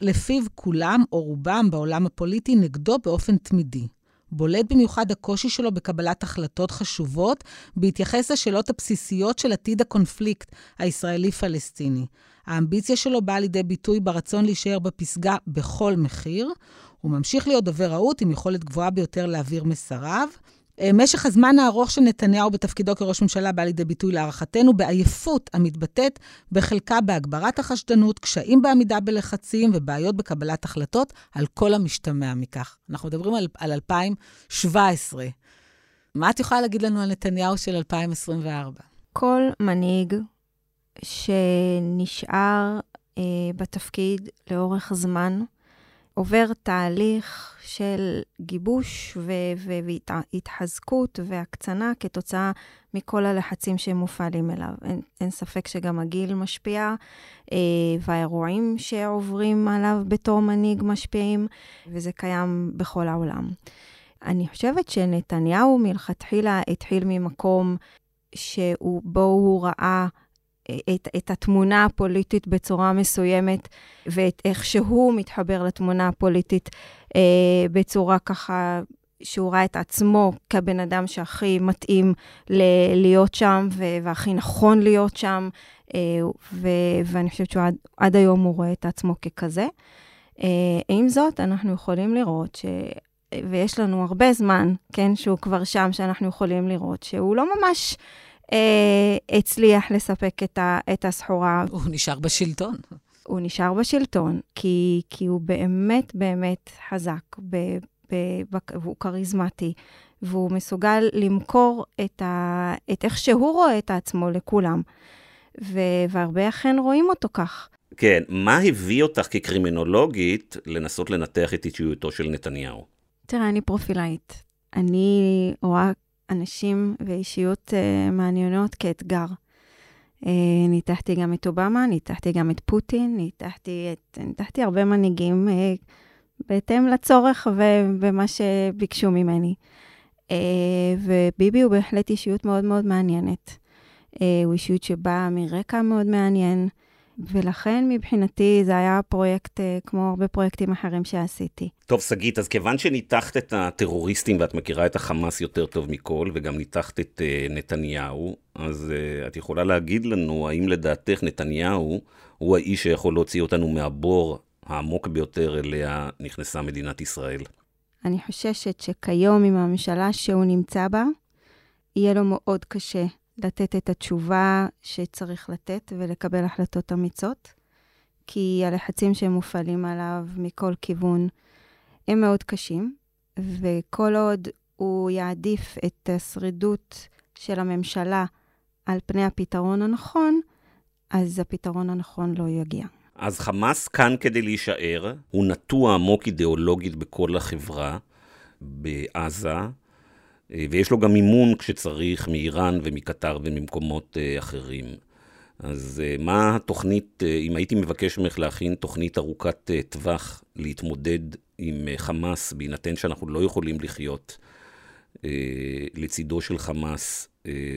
Speaker 3: לפיו כולם, או רובם, בעולם הפוליטי נגדו באופן תמידי. בולט במיוחד הקושי שלו בקבלת החלטות חשובות, בהתייחס לשאלות הבסיסיות של עתיד הקונפליקט הישראלי-פלסטיני. האמביציה שלו באה לידי ביטוי ברצון להישאר בפסגה בכל מחיר. הוא ממשיך להיות דובר רהוט עם יכולת גבוהה ביותר להעביר מסריו. אה, משך הזמן הארוך של נתניהו בתפקידו כראש ממשלה בא לידי ביטוי להערכתנו בעייפות המתבטאת בחלקה בהגברת החשדנות, קשיים בעמידה בלחצים ובעיות בקבלת החלטות, על כל המשתמע מכך. אנחנו מדברים על, על 2017. מה את יכולה להגיד לנו על נתניהו של 2024?
Speaker 1: כל מנהיג שנשאר אה, בתפקיד לאורך זמן, עובר תהליך של גיבוש והתחזקות והקצנה כתוצאה מכל הלחצים שמופעלים אליו. אין, אין ספק שגם הגיל משפיע, אה, והאירועים שעוברים עליו בתור מנהיג משפיעים, וזה קיים בכל העולם. אני חושבת שנתניהו מלכתחילה התחיל ממקום שבו הוא ראה את, את התמונה הפוליטית בצורה מסוימת, ואת איך שהוא מתחבר לתמונה הפוליטית אה, בצורה ככה, שהוא ראה את עצמו כבן אדם שהכי מתאים ל- להיות שם, ו- והכי נכון להיות שם, אה, ו- ואני חושבת שעד היום הוא רואה את עצמו ככזה. אה, עם זאת, אנחנו יכולים לראות ש... ויש לנו הרבה זמן, כן, שהוא כבר שם, שאנחנו יכולים לראות שהוא לא ממש... אה, הצליח לספק את, ה, את הסחורה.
Speaker 3: הוא נשאר בשלטון.
Speaker 1: הוא נשאר בשלטון, כי, כי הוא באמת באמת חזק, ב, ב, ב, והוא כריזמטי, והוא מסוגל למכור את, ה, את איך שהוא רואה את עצמו לכולם. ו, והרבה אכן רואים אותו כך.
Speaker 2: כן, מה הביא אותך כקרימינולוגית לנסות לנתח את אישיותו של נתניהו?
Speaker 1: תראה, אני פרופילאית. אני רואה אנשים ואישיות uh, מעניינות כאתגר. Uh, ניתחתי גם את אובמה, ניתחתי גם את פוטין, ניתחתי, את, ניתחתי הרבה מנהיגים uh, בהתאם לצורך ובמה שביקשו ממני. Uh, וביבי הוא בהחלט אישיות מאוד מאוד מעניינת. Uh, הוא אישיות שבאה מרקע מאוד מעניין. ולכן מבחינתי זה היה פרויקט אה, כמו הרבה פרויקטים אחרים שעשיתי.
Speaker 2: טוב, שגית, אז כיוון שניתחת את הטרוריסטים ואת מכירה את החמאס יותר טוב מכל, וגם ניתחת את uh, נתניהו, אז uh, את יכולה להגיד לנו האם לדעתך נתניהו הוא האיש שיכול להוציא אותנו מהבור העמוק ביותר אליה נכנסה מדינת ישראל?
Speaker 1: אני חוששת שכיום עם הממשלה שהוא נמצא בה, יהיה לו מאוד קשה לתת את התשובה שצריך לתת ולקבל החלטות אמיצות, כי הלחצים שמופעלים עליו מכל כיוון הם מאוד קשים, וכל עוד הוא יעדיף את השרידות של הממשלה על פני הפתרון הנכון, אז הפתרון הנכון לא יגיע.
Speaker 2: אז חמאס כאן כדי להישאר, הוא נטוע עמוק אידיאולוגית בכל החברה, בעזה, ויש לו גם מימון כשצריך מאיראן ומקטר וממקומות אה, אחרים. אז אה, מה התוכנית, אם הייתי מבקש ממך להכין תוכנית ארוכת טווח להתמודד עם חמאס, בהינתן שאנחנו לא יכולים לחיות לצידו של חמאס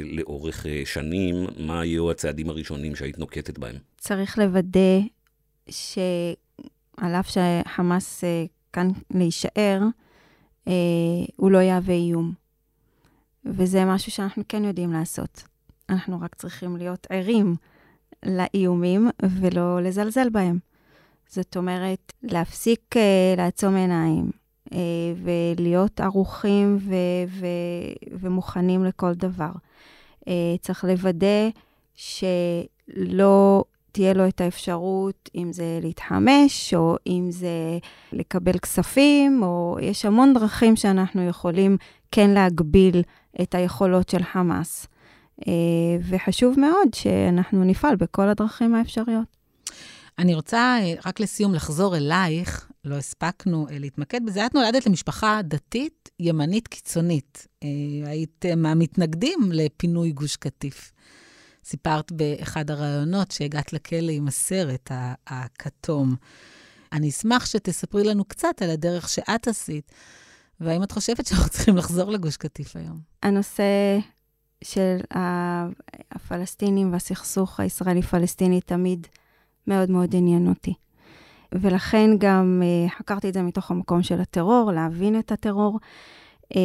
Speaker 2: לאורך שנים, מה היו הצעדים הראשונים שהיית נוקטת בהם?
Speaker 1: צריך לוודא שעל אף שחמאס כאן להישאר, הוא לא יהווה איום. וזה משהו שאנחנו כן יודעים לעשות. אנחנו רק צריכים להיות ערים לאיומים ולא לזלזל בהם. זאת אומרת, להפסיק uh, לעצום עיניים uh, ולהיות ערוכים ו- ו- ומוכנים לכל דבר. Uh, צריך לוודא שלא תהיה לו את האפשרות, אם זה להתחמש, או אם זה לקבל כספים, או יש המון דרכים שאנחנו יכולים כן להגביל את היכולות של חמאס. אה, וחשוב מאוד שאנחנו נפעל בכל הדרכים האפשריות.
Speaker 3: אני רוצה אה, רק לסיום לחזור אלייך, לא הספקנו אה, להתמקד בזה. את נולדת למשפחה דתית ימנית קיצונית. היית מהמתנגדים לפינוי גוש קטיף. סיפרת באחד הראיונות שהגעת לכלא עם הסרט הכתום. אני אשמח שתספרי לנו קצת על הדרך שאת עשית, והאם את חושבת שאנחנו צריכים לחזור לגוש קטיף היום?
Speaker 1: הנושא של הפלסטינים והסכסוך הישראלי-פלסטיני תמיד מאוד מאוד עניין אותי. ולכן גם uh, חקרתי את זה מתוך המקום של הטרור, להבין את הטרור. Uh,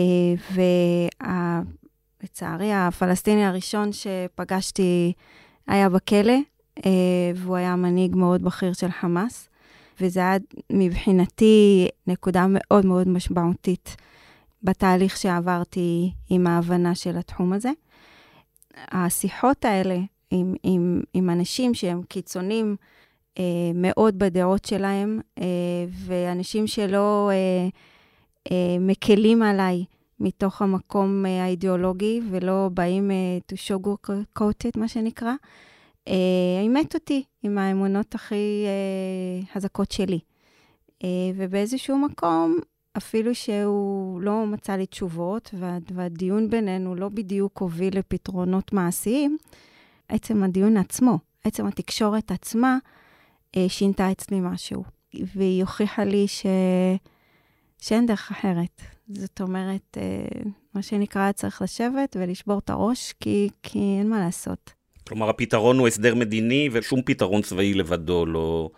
Speaker 1: ולצערי, הפלסטיני הראשון שפגשתי היה בכלא, והוא היה מנהיג מאוד בכיר של חמאס, וזה היה מבחינתי נקודה מאוד מאוד משמעותית בתהליך שעברתי עם ההבנה של התחום הזה. השיחות האלה עם, עם, עם אנשים שהם קיצונים אה, מאוד בדעות שלהם, אה, ואנשים שלא אה, אה, מקלים עליי מתוך המקום אה, האידיאולוגי, ולא באים אה, to show coat it, מה שנקרא, אימת אותי עם האמונות הכי אה, חזקות שלי. אה, ובאיזשהו מקום, אפילו שהוא לא מצא לי תשובות, וה, והדיון בינינו לא בדיוק הוביל לפתרונות מעשיים, עצם הדיון עצמו, עצם התקשורת עצמה, אה, שינתה אצלי משהו. והיא הוכיחה לי ש... שאין דרך אחרת. זאת אומרת, אה, מה שנקרא, צריך לשבת ולשבור את הראש, כי, כי אין מה לעשות.
Speaker 2: כלומר, הפתרון הוא הסדר מדיני, ושום פתרון צבאי לבדו לא,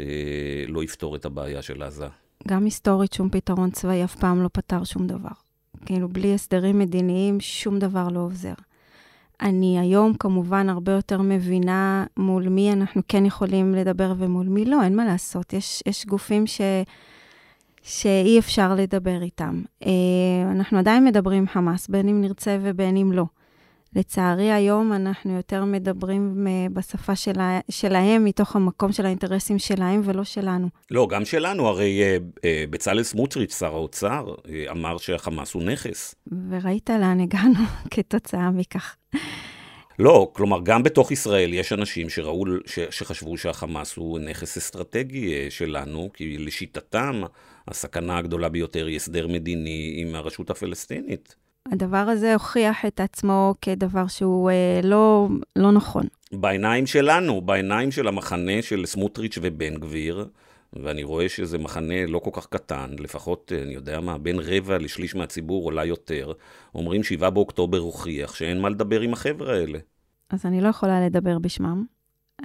Speaker 2: אה, לא יפתור את הבעיה של עזה.
Speaker 1: גם היסטורית, שום פתרון צבאי אף פעם לא פתר שום דבר. כאילו, בלי הסדרים מדיניים, שום דבר לא עוזר. אני היום כמובן הרבה יותר מבינה מול מי אנחנו כן יכולים לדבר ומול מי לא, אין מה לעשות. יש, יש גופים ש, שאי אפשר לדבר איתם. אה, אנחנו עדיין מדברים חמאס, בין אם נרצה ובין אם לא. לצערי, היום אנחנו יותר מדברים אה, בשפה שלה, שלהם, מתוך המקום של האינטרסים שלהם ולא שלנו.
Speaker 2: לא, גם שלנו. הרי אה, אה, בצלאל סמוטריץ', שר האוצר, אמר שהחמאס הוא נכס.
Speaker 1: וראית לאן הגענו כתוצאה מכך.
Speaker 2: לא, כלומר, גם בתוך ישראל יש אנשים שראו, ש, שחשבו שהחמאס הוא נכס אסטרטגי שלנו, כי לשיטתם, הסכנה הגדולה ביותר היא הסדר מדיני עם הרשות הפלסטינית.
Speaker 1: הדבר הזה הוכיח את עצמו כדבר שהוא אה, לא, לא נכון.
Speaker 2: בעיניים שלנו, בעיניים של המחנה של סמוטריץ' ובן גביר, ואני רואה שזה מחנה לא כל כך קטן, לפחות, אה, אני יודע מה, בין רבע לשליש מהציבור, אולי יותר, אומרים 7 באוקטובר הוכיח שאין מה לדבר עם החבר'ה האלה.
Speaker 1: אז אני לא יכולה לדבר בשמם.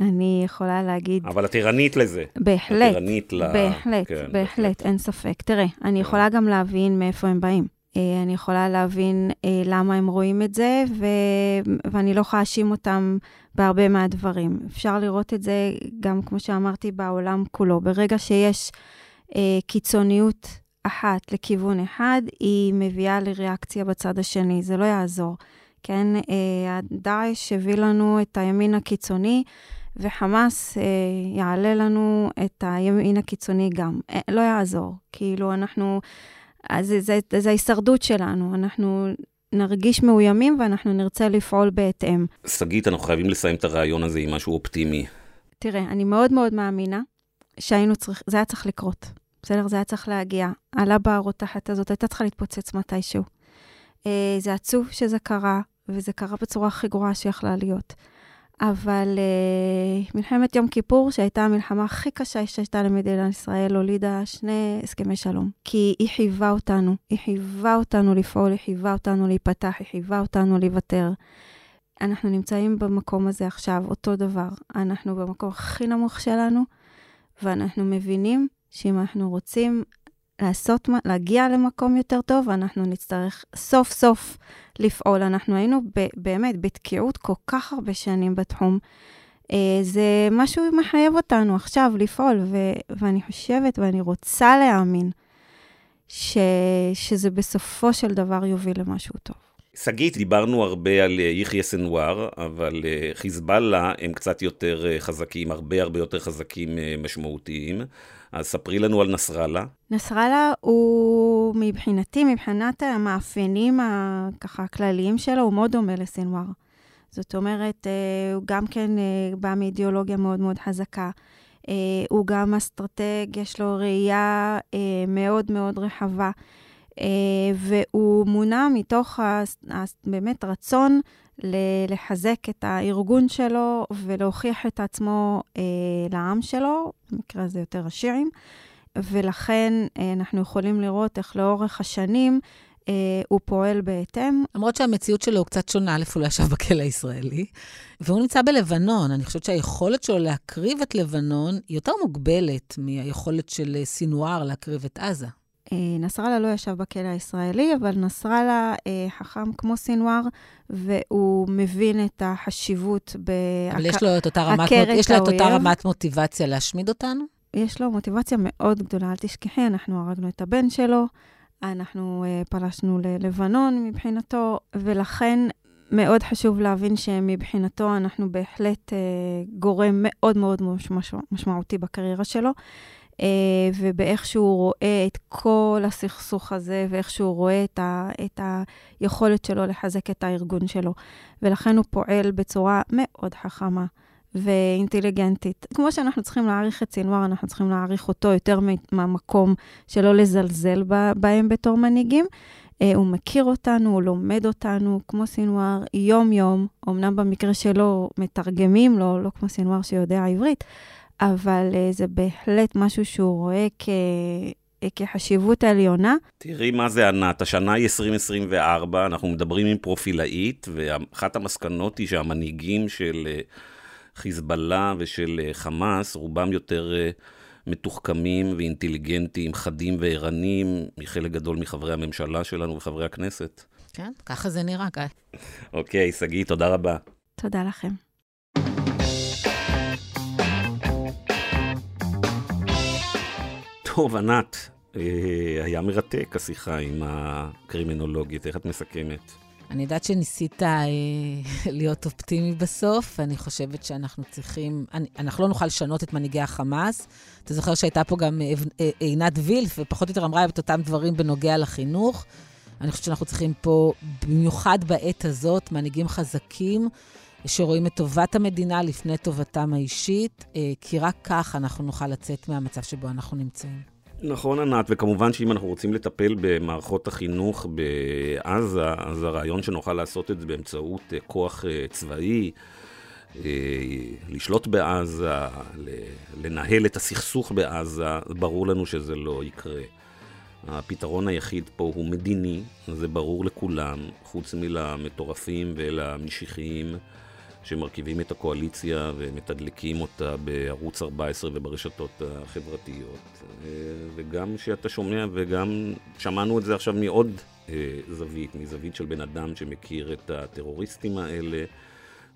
Speaker 1: אני יכולה להגיד...
Speaker 2: אבל את ערנית לזה.
Speaker 1: בהחלט. את ערנית ל... בהחלט, כן, בהחלט, בהחלט, אין ספק. תראה, אני כן. יכולה גם להבין מאיפה הם באים. אה, אני יכולה להבין אה, למה הם רואים את זה, ו... ואני לא יכולה להאשים אותם בהרבה מהדברים. אפשר לראות את זה גם, כמו שאמרתי, בעולם כולו. ברגע שיש אה, קיצוניות אחת לכיוון אחד, היא מביאה לריאקציה בצד השני, זה לא יעזור. כן, אה, דאעש הביא לנו את הימין הקיצוני, וחמאס יעלה לנו את הימין הקיצוני גם. לא יעזור. כאילו, אנחנו... אז זה, זה, זה ההישרדות שלנו, אנחנו נרגיש מאוימים ואנחנו נרצה לפעול בהתאם.
Speaker 2: שגית, אנחנו חייבים לסיים את הרעיון הזה עם משהו אופטימי.
Speaker 1: תראה, אני מאוד מאוד מאמינה שהיינו צריכים, זה היה צריך לקרות. בסדר? זה היה צריך להגיע. הלבה הרותחת הזאת הייתה צריכה להתפוצץ מתישהו. אה, זה עצוב שזה קרה, וזה קרה בצורה הכי גרועה שיכלה להיות. אבל uh, מלחמת יום כיפור, שהייתה המלחמה הכי קשה שהייתה למדינת ישראל, הולידה שני הסכמי שלום. כי היא חייבה אותנו, היא חייבה אותנו לפעול, היא חייבה אותנו להיפתח, היא חייבה אותנו לוותר. אנחנו נמצאים במקום הזה עכשיו, אותו דבר. אנחנו במקום הכי נמוך שלנו, ואנחנו מבינים שאם אנחנו רוצים לעשות, להגיע למקום יותר טוב, אנחנו נצטרך סוף סוף לפעול. אנחנו היינו ב, באמת בתקיעות כל כך הרבה שנים בתחום. אה, זה משהו מחייב אותנו עכשיו לפעול, ו, ואני חושבת ואני רוצה להאמין ש, שזה בסופו של דבר יוביל למשהו טוב.
Speaker 2: שגית, דיברנו הרבה על אה, יחיא סנוואר, אבל אה, חיזבאללה הם קצת יותר חזקים, הרבה הרבה יותר חזקים משמעותיים. אז ספרי לנו על נסראללה.
Speaker 1: נסראללה הוא מבחינתי, מבחינת המאפיינים הככה הכלליים שלו, הוא מאוד דומה לסינואר. זאת אומרת, אה, הוא גם כן אה, בא מאידיאולוגיה מאוד מאוד חזקה. אה, הוא גם אסטרטג, יש לו ראייה מאוד מאוד רחבה. והוא מונע מתוך באמת רצון לחזק את הארגון שלו ולהוכיח את עצמו אה, לעם שלו, במקרה הזה יותר השירים, ולכן אה, אנחנו יכולים לראות איך לאורך השנים אה, הוא פועל בהתאם.
Speaker 3: למרות שהמציאות שלו קצת שונה, א', הוא ישב בכלא הישראלי, והוא נמצא בלבנון. אני חושבת שהיכולת שלו להקריב את לבנון היא יותר מוגבלת מהיכולת של סינואר להקריב את עזה.
Speaker 1: נסראללה לא ישב בכלא הישראלי, אבל נסראללה חכם כמו סינואר, והוא מבין את החשיבות בהכרת
Speaker 3: אבל יש לו את אותה רמת, יש לו את אותה רמת מוטיבציה להשמיד אותנו?
Speaker 1: יש לו מוטיבציה מאוד גדולה, אל תשכחי, אנחנו הרגנו את הבן שלו, אנחנו פלשנו ללבנון מבחינתו, ולכן מאוד חשוב להבין שמבחינתו אנחנו בהחלט אה, גורם מאוד מאוד משמע, משמעותי בקריירה שלו, אה, ובאיך שהוא רואה את כל הסכסוך הזה, ואיך שהוא רואה את, ה, את היכולת שלו לחזק את הארגון שלו. ולכן הוא פועל בצורה מאוד חכמה. ואינטליגנטית. כמו שאנחנו צריכים להעריך את סינואר, אנחנו צריכים להעריך אותו יותר מהמקום שלא לזלזל בהם בתור מנהיגים. אה, הוא מכיר אותנו, הוא לומד אותנו, כמו סינואר, יום-יום. אמנם במקרה שלו מתרגמים לו, לא כמו סינואר שיודע עברית, אבל uh, זה בהחלט משהו שהוא רואה כ... כחשיבות עליונה.
Speaker 2: תראי מה זה ענת, השנה היא 2024, אנחנו מדברים עם פרופילאית, ואחת המסקנות היא שהמנהיגים של אה, חיזבאללה ושל חמאס, רובם יותר מתוחכמים ואינטליגנטים, חדים וערניים, מחלק גדול מחברי הממשלה שלנו וחברי הכנסת.
Speaker 3: כן, ככה זה נראה, גיא.
Speaker 2: אוקיי, שגיא, תודה רבה.
Speaker 1: תודה לכם.
Speaker 2: טוב, ענת, אה, היה מרתק השיחה עם הקרימינולוגית, איך את מסכמת?
Speaker 3: אני יודעת שניסית אה, להיות אופטימי בסוף, אני חושבת שאנחנו צריכים, אני, אנחנו לא נוכל לשנות את מנהיגי החמאס. אתה זוכר שהייתה פה גם אה, עינת וילף, ופחות או יותר אמרה את אותם דברים בנוגע לחינוך. אני חושבת שאנחנו צריכים פה, במיוחד בעת הזאת, מנהיגים חזקים, שרואים את טובת המדינה לפני טובתם האישית, כי רק כך אנחנו נוכל לצאת מהמצב שבו אנחנו נמצאים.
Speaker 2: נכון, ענת, וכמובן שאם אנחנו רוצים לטפל במערכות החינוך בעזה, אז הרעיון שנוכל לעשות את זה באמצעות אה, כוח אה, צבאי, אה, לשלוט בעזה, לנהל את הסכסוך בעזה, ברור לנו שזה לא יקרה. הפתרון היחיד פה הוא מדיני, זה ברור לכולם, חוץ מלמטורפים ולמשיחיים. שמרכיבים את הקואליציה ומתדלקים אותה בערוץ 14 וברשתות החברתיות. אה, וגם שאתה שומע, וגם שמענו את זה עכשיו מעוד אה, זווית, מזווית של בן אדם שמכיר את הטרוריסטים האלה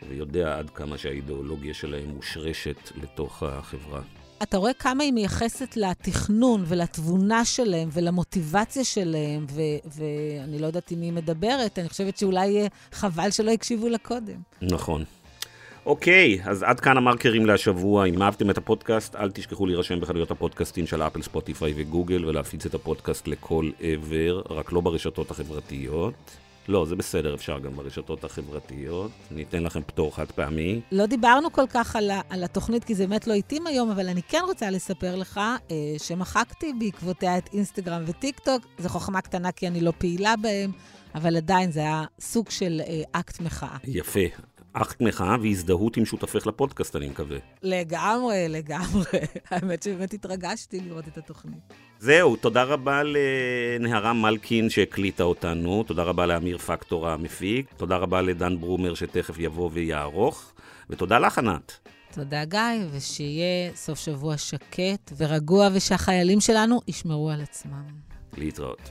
Speaker 2: ויודע עד כמה שהאידיאולוגיה שלהם מושרשת לתוך החברה.
Speaker 3: אתה רואה כמה היא מייחסת לתכנון ולתבונה שלהם ולמוטיבציה שלהם, ואני לא יודעת מי היא מדברת, אני חושבת שאולי חבל שלא הקשיבו לה קודם.
Speaker 2: נכון. אוקיי, אז עד כאן המרקרים להשבוע. אם אהבתם את הפודקאסט, אל תשכחו להירשם בחנויות הפודקאסטים של אפל, ספוטיפיי וגוגל ולהפיץ את הפודקאסט לכל עבר, רק לא ברשתות החברתיות. לא, זה בסדר, אפשר גם ברשתות החברתיות. ניתן לכם פטור חד פעמי.
Speaker 3: לא דיברנו כל כך על, על התוכנית, כי זה באמת לא התאים היום, אבל אני כן רוצה לספר לך אה, שמחקתי בעקבותיה את אינסטגרם וטיק טוק. זו חוכמה קטנה כי אני לא פעילה בהם, אבל עדיין זה היה סוג של אה, אקט מחאה.
Speaker 2: יפה. אקט מחאה והזדהות עם שותפך לפודקאסט, אני מקווה.
Speaker 3: לגמרי, לגמרי. האמת שבאמת התרגשתי לראות את התוכנית.
Speaker 2: זהו, תודה רבה לנהרה מלקין שהקליטה אותנו, תודה רבה לאמיר פקטור המפיק, תודה רבה לדן ברומר שתכף יבוא ויערוך, ותודה לך, ענת.
Speaker 3: תודה, גיא, ושיהיה סוף שבוע שקט ורגוע, ושהחיילים שלנו ישמרו על עצמם.
Speaker 2: להתראות.